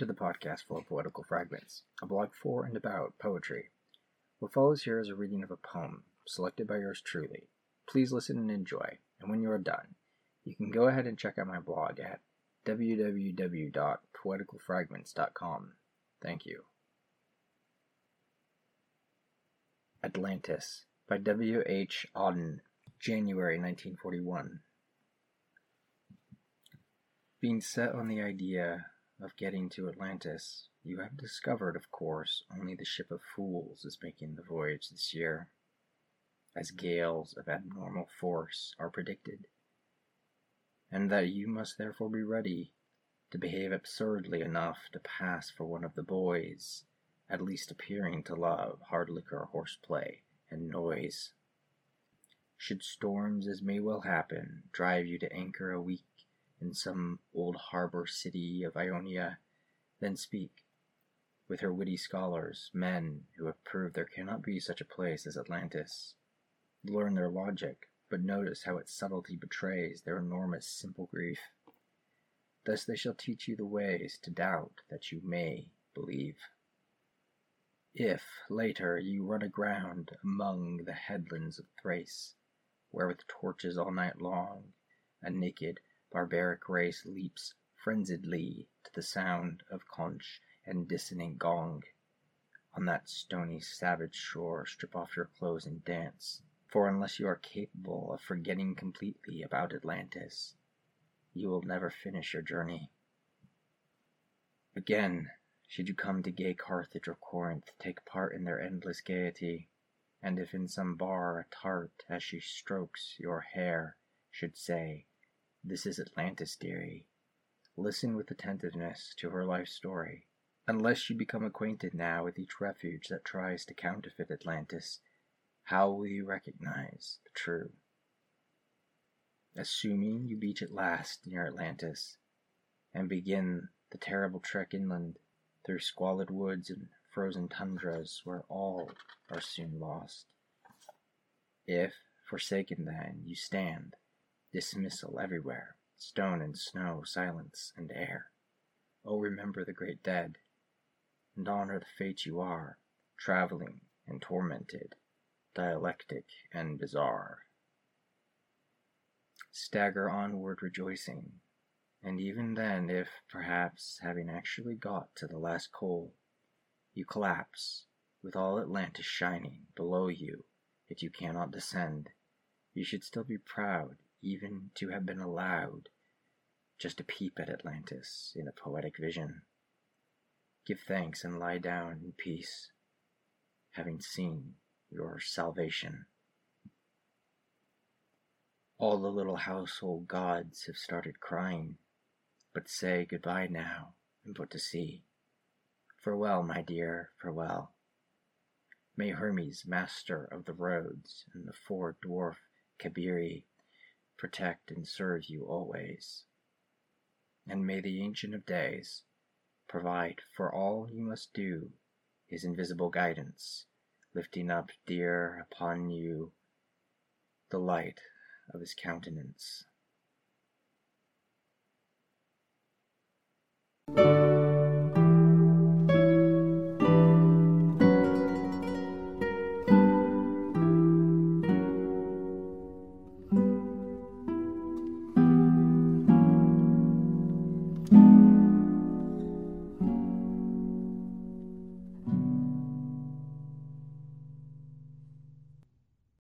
to the podcast full of poetical fragments, a blog for and about poetry. What follows here is a reading of a poem selected by yours truly. Please listen and enjoy, and when you are done, you can go ahead and check out my blog at www.poeticalfragments.com. Thank you. Atlantis by W. H. Auden, January 1941. Being set on the idea of getting to Atlantis, you have discovered, of course, only the ship of fools is making the voyage this year, as mm-hmm. gales of abnormal force are predicted, and that you must therefore be ready to behave absurdly enough to pass for one of the boys, at least appearing to love hard liquor, horseplay, and noise. Should storms, as may well happen, drive you to anchor a week in some old harbor city of Ionia, then speak with her witty scholars, men who have proved there cannot be such a place as Atlantis. Learn their logic, but notice how its subtlety betrays their enormous simple grief. Thus they shall teach you the ways to doubt that you may believe. If, later, you run aground among the headlands of Thrace, where with torches all night long a naked barbaric race leaps frenziedly to the sound of conch and dissonant gong. On that stony savage shore strip off your clothes and dance, for unless you are capable of forgetting completely about Atlantis, you will never finish your journey. Again, should you come to gay Carthage or Corinth, take part in their endless gaiety, and if in some bar a tart, as she strokes your hair, should say, this is Atlantis, dearie. Listen with attentiveness to her life story. Unless you become acquainted now with each refuge that tries to counterfeit Atlantis, how will you recognize the true? Assuming you beach at last near Atlantis, and begin the terrible trek inland through squalid woods and frozen tundras where all are soon lost. If, forsaken then, you stand, dismissal everywhere, stone and snow, silence and air. Oh, remember the great dead, and honor the fate you are, traveling and tormented, dialectic and bizarre. Stagger onward rejoicing, and even then, if, perhaps, having actually got to the last coal, you collapse, with all Atlantis shining below you, yet you cannot descend, you should still be proud even to have been allowed just a peep at Atlantis in a poetic vision. Give thanks and lie down in peace, having seen your salvation. All the little household gods have started crying, but say goodbye now and put to sea. Farewell, my dear, farewell. May Hermes, master of the roads, and the four dwarf Cabiri protect and serve you always. And may the Ancient of Days provide for all you must do his invisible guidance, lifting up dear upon you the light of his countenance.